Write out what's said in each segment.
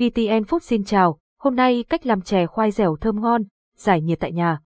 VTN Food xin chào, hôm nay cách làm chè khoai dẻo thơm ngon, giải nhiệt tại nhà.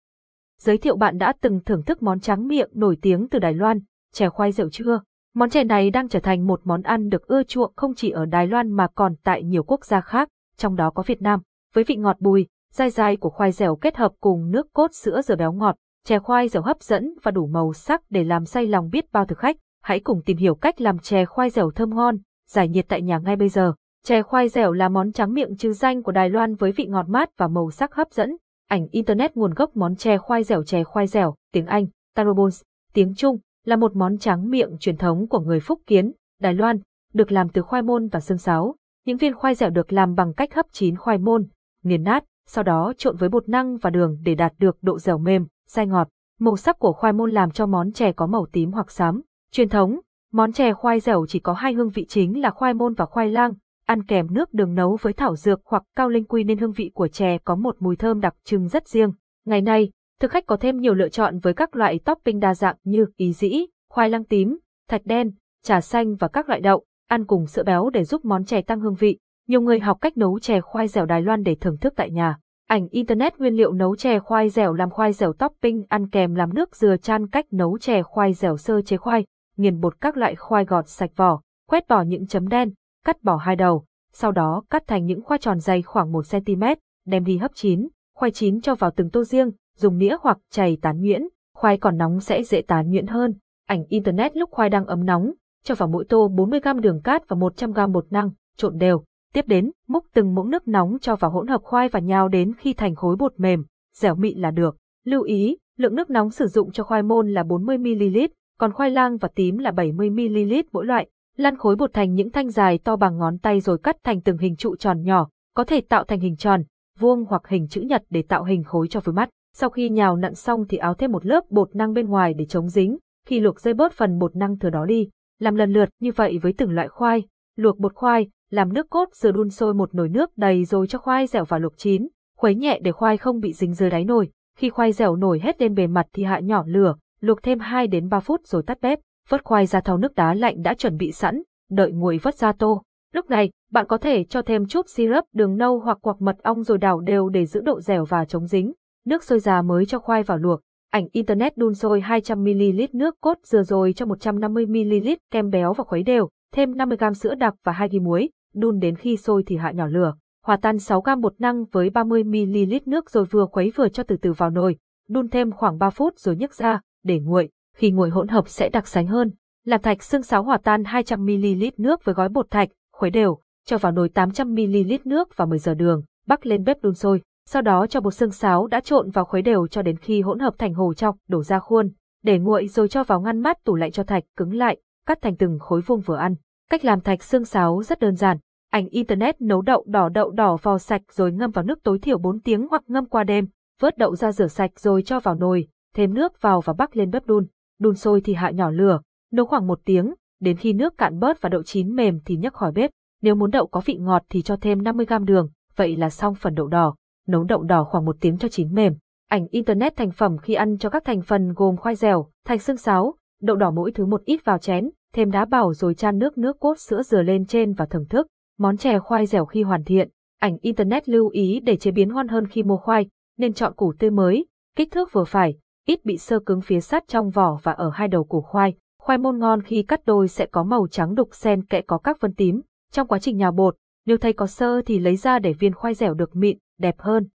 Giới thiệu bạn đã từng thưởng thức món tráng miệng nổi tiếng từ Đài Loan, chè khoai dẻo chưa? Món chè này đang trở thành một món ăn được ưa chuộng không chỉ ở Đài Loan mà còn tại nhiều quốc gia khác, trong đó có Việt Nam. Với vị ngọt bùi, dai dai của khoai dẻo kết hợp cùng nước cốt sữa dừa béo ngọt, chè khoai dẻo hấp dẫn và đủ màu sắc để làm say lòng biết bao thực khách. Hãy cùng tìm hiểu cách làm chè khoai dẻo thơm ngon, giải nhiệt tại nhà ngay bây giờ. Chè khoai dẻo là món tráng miệng trừ danh của Đài Loan với vị ngọt mát và màu sắc hấp dẫn. Ảnh Internet nguồn gốc món chè khoai dẻo chè khoai dẻo, tiếng Anh, Tarobons, tiếng Trung, là một món tráng miệng truyền thống của người Phúc Kiến, Đài Loan, được làm từ khoai môn và xương sáo. Những viên khoai dẻo được làm bằng cách hấp chín khoai môn, nghiền nát, sau đó trộn với bột năng và đường để đạt được độ dẻo mềm, dai ngọt. Màu sắc của khoai môn làm cho món chè có màu tím hoặc xám. Truyền thống, món chè khoai dẻo chỉ có hai hương vị chính là khoai môn và khoai lang, ăn kèm nước đường nấu với thảo dược hoặc cao linh quy nên hương vị của chè có một mùi thơm đặc trưng rất riêng. Ngày nay, thực khách có thêm nhiều lựa chọn với các loại topping đa dạng như ý dĩ, khoai lang tím, thạch đen, trà xanh và các loại đậu, ăn cùng sữa béo để giúp món chè tăng hương vị. Nhiều người học cách nấu chè khoai dẻo Đài Loan để thưởng thức tại nhà. Ảnh Internet nguyên liệu nấu chè khoai dẻo làm khoai dẻo topping ăn kèm làm nước dừa chan cách nấu chè khoai dẻo sơ chế khoai, nghiền bột các loại khoai gọt sạch vỏ, quét bỏ những chấm đen, cắt bỏ hai đầu, sau đó cắt thành những khoai tròn dày khoảng 1cm, đem đi hấp chín, khoai chín cho vào từng tô riêng, dùng nĩa hoặc chày tán nhuyễn, khoai còn nóng sẽ dễ tán nhuyễn hơn. Ảnh Internet lúc khoai đang ấm nóng, cho vào mỗi tô 40g đường cát và 100g bột năng, trộn đều. Tiếp đến, múc từng muỗng nước nóng cho vào hỗn hợp khoai và nhào đến khi thành khối bột mềm, dẻo mịn là được. Lưu ý, lượng nước nóng sử dụng cho khoai môn là 40ml, còn khoai lang và tím là 70ml mỗi loại. Lăn khối bột thành những thanh dài to bằng ngón tay rồi cắt thành từng hình trụ tròn nhỏ, có thể tạo thành hình tròn, vuông hoặc hình chữ nhật để tạo hình khối cho với mắt. Sau khi nhào nặn xong thì áo thêm một lớp bột năng bên ngoài để chống dính, khi luộc dây bớt phần bột năng thừa đó đi. Làm lần lượt như vậy với từng loại khoai. Luộc bột khoai, làm nước cốt rồi đun sôi một nồi nước đầy rồi cho khoai dẻo vào luộc chín, khuấy nhẹ để khoai không bị dính dưới đáy nồi. Khi khoai dẻo nổi hết lên bề mặt thì hạ nhỏ lửa, luộc thêm 2 đến 3 phút rồi tắt bếp vớt khoai ra thau nước đá lạnh đã chuẩn bị sẵn, đợi nguội vớt ra tô. Lúc này, bạn có thể cho thêm chút syrup đường nâu hoặc quặc mật ong rồi đảo đều để giữ độ dẻo và chống dính. Nước sôi già mới cho khoai vào luộc. Ảnh Internet đun sôi 200ml nước cốt dừa rồi cho 150ml kem béo và khuấy đều, thêm 50g sữa đặc và 2 g muối, đun đến khi sôi thì hạ nhỏ lửa. Hòa tan 6g bột năng với 30ml nước rồi vừa khuấy vừa cho từ từ vào nồi, đun thêm khoảng 3 phút rồi nhấc ra, để nguội khi nguội hỗn hợp sẽ đặc sánh hơn. Làm thạch xương sáo hòa tan 200ml nước với gói bột thạch, khuấy đều, cho vào nồi 800ml nước và 10 giờ đường, bắc lên bếp đun sôi. Sau đó cho bột xương sáo đã trộn vào khuấy đều cho đến khi hỗn hợp thành hồ trong, đổ ra khuôn, để nguội rồi cho vào ngăn mát tủ lạnh cho thạch cứng lại, cắt thành từng khối vuông vừa ăn. Cách làm thạch xương sáo rất đơn giản. Ảnh internet nấu đậu đỏ đậu đỏ vào sạch rồi ngâm vào nước tối thiểu 4 tiếng hoặc ngâm qua đêm, vớt đậu ra rửa sạch rồi cho vào nồi, thêm nước vào và bắc lên bếp đun đun sôi thì hạ nhỏ lửa, nấu khoảng một tiếng, đến khi nước cạn bớt và đậu chín mềm thì nhấc khỏi bếp. Nếu muốn đậu có vị ngọt thì cho thêm 50g đường, vậy là xong phần đậu đỏ. Nấu đậu đỏ khoảng một tiếng cho chín mềm. Ảnh Internet thành phẩm khi ăn cho các thành phần gồm khoai dẻo, thành xương sáo, đậu đỏ mỗi thứ một ít vào chén, thêm đá bảo rồi chan nước nước cốt sữa dừa lên trên và thưởng thức. Món chè khoai dẻo khi hoàn thiện, ảnh Internet lưu ý để chế biến ngon hơn khi mua khoai, nên chọn củ tươi mới, kích thước vừa phải, ít bị sơ cứng phía sát trong vỏ và ở hai đầu củ khoai. Khoai môn ngon khi cắt đôi sẽ có màu trắng đục xen kẽ có các vân tím. Trong quá trình nhào bột, nếu thấy có sơ thì lấy ra để viên khoai dẻo được mịn, đẹp hơn.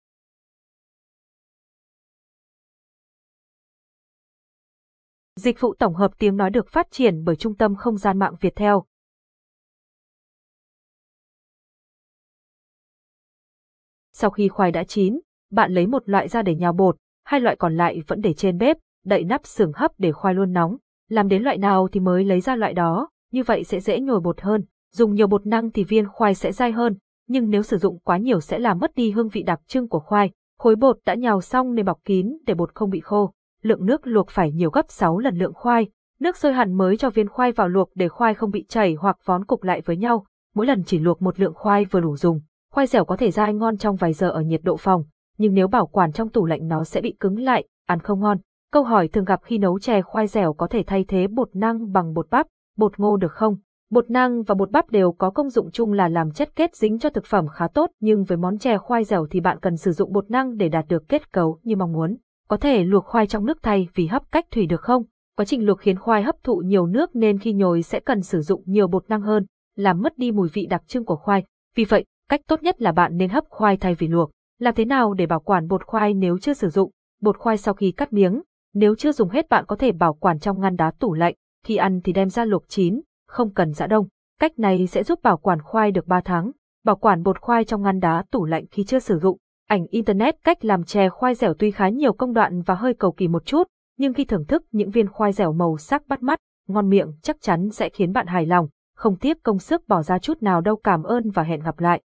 Dịch vụ tổng hợp tiếng nói được phát triển bởi Trung tâm Không gian mạng Việt Theo. Sau khi khoai đã chín, bạn lấy một loại ra để nhào bột, hai loại còn lại vẫn để trên bếp, đậy nắp sườn hấp để khoai luôn nóng. Làm đến loại nào thì mới lấy ra loại đó, như vậy sẽ dễ nhồi bột hơn. Dùng nhiều bột năng thì viên khoai sẽ dai hơn, nhưng nếu sử dụng quá nhiều sẽ làm mất đi hương vị đặc trưng của khoai. Khối bột đã nhào xong nên bọc kín để bột không bị khô. Lượng nước luộc phải nhiều gấp 6 lần lượng khoai. Nước sôi hẳn mới cho viên khoai vào luộc để khoai không bị chảy hoặc vón cục lại với nhau. Mỗi lần chỉ luộc một lượng khoai vừa đủ dùng. Khoai dẻo có thể dai ngon trong vài giờ ở nhiệt độ phòng nhưng nếu bảo quản trong tủ lạnh nó sẽ bị cứng lại, ăn không ngon. Câu hỏi thường gặp khi nấu chè khoai dẻo có thể thay thế bột năng bằng bột bắp, bột ngô được không? Bột năng và bột bắp đều có công dụng chung là làm chất kết dính cho thực phẩm khá tốt nhưng với món chè khoai dẻo thì bạn cần sử dụng bột năng để đạt được kết cấu như mong muốn. Có thể luộc khoai trong nước thay vì hấp cách thủy được không? Quá trình luộc khiến khoai hấp thụ nhiều nước nên khi nhồi sẽ cần sử dụng nhiều bột năng hơn, làm mất đi mùi vị đặc trưng của khoai. Vì vậy, cách tốt nhất là bạn nên hấp khoai thay vì luộc. Làm thế nào để bảo quản bột khoai nếu chưa sử dụng? Bột khoai sau khi cắt miếng, nếu chưa dùng hết bạn có thể bảo quản trong ngăn đá tủ lạnh, khi ăn thì đem ra luộc chín, không cần giã đông. Cách này sẽ giúp bảo quản khoai được 3 tháng. Bảo quản bột khoai trong ngăn đá tủ lạnh khi chưa sử dụng. Ảnh Internet cách làm chè khoai dẻo tuy khá nhiều công đoạn và hơi cầu kỳ một chút, nhưng khi thưởng thức những viên khoai dẻo màu sắc bắt mắt, ngon miệng chắc chắn sẽ khiến bạn hài lòng, không tiếc công sức bỏ ra chút nào đâu cảm ơn và hẹn gặp lại.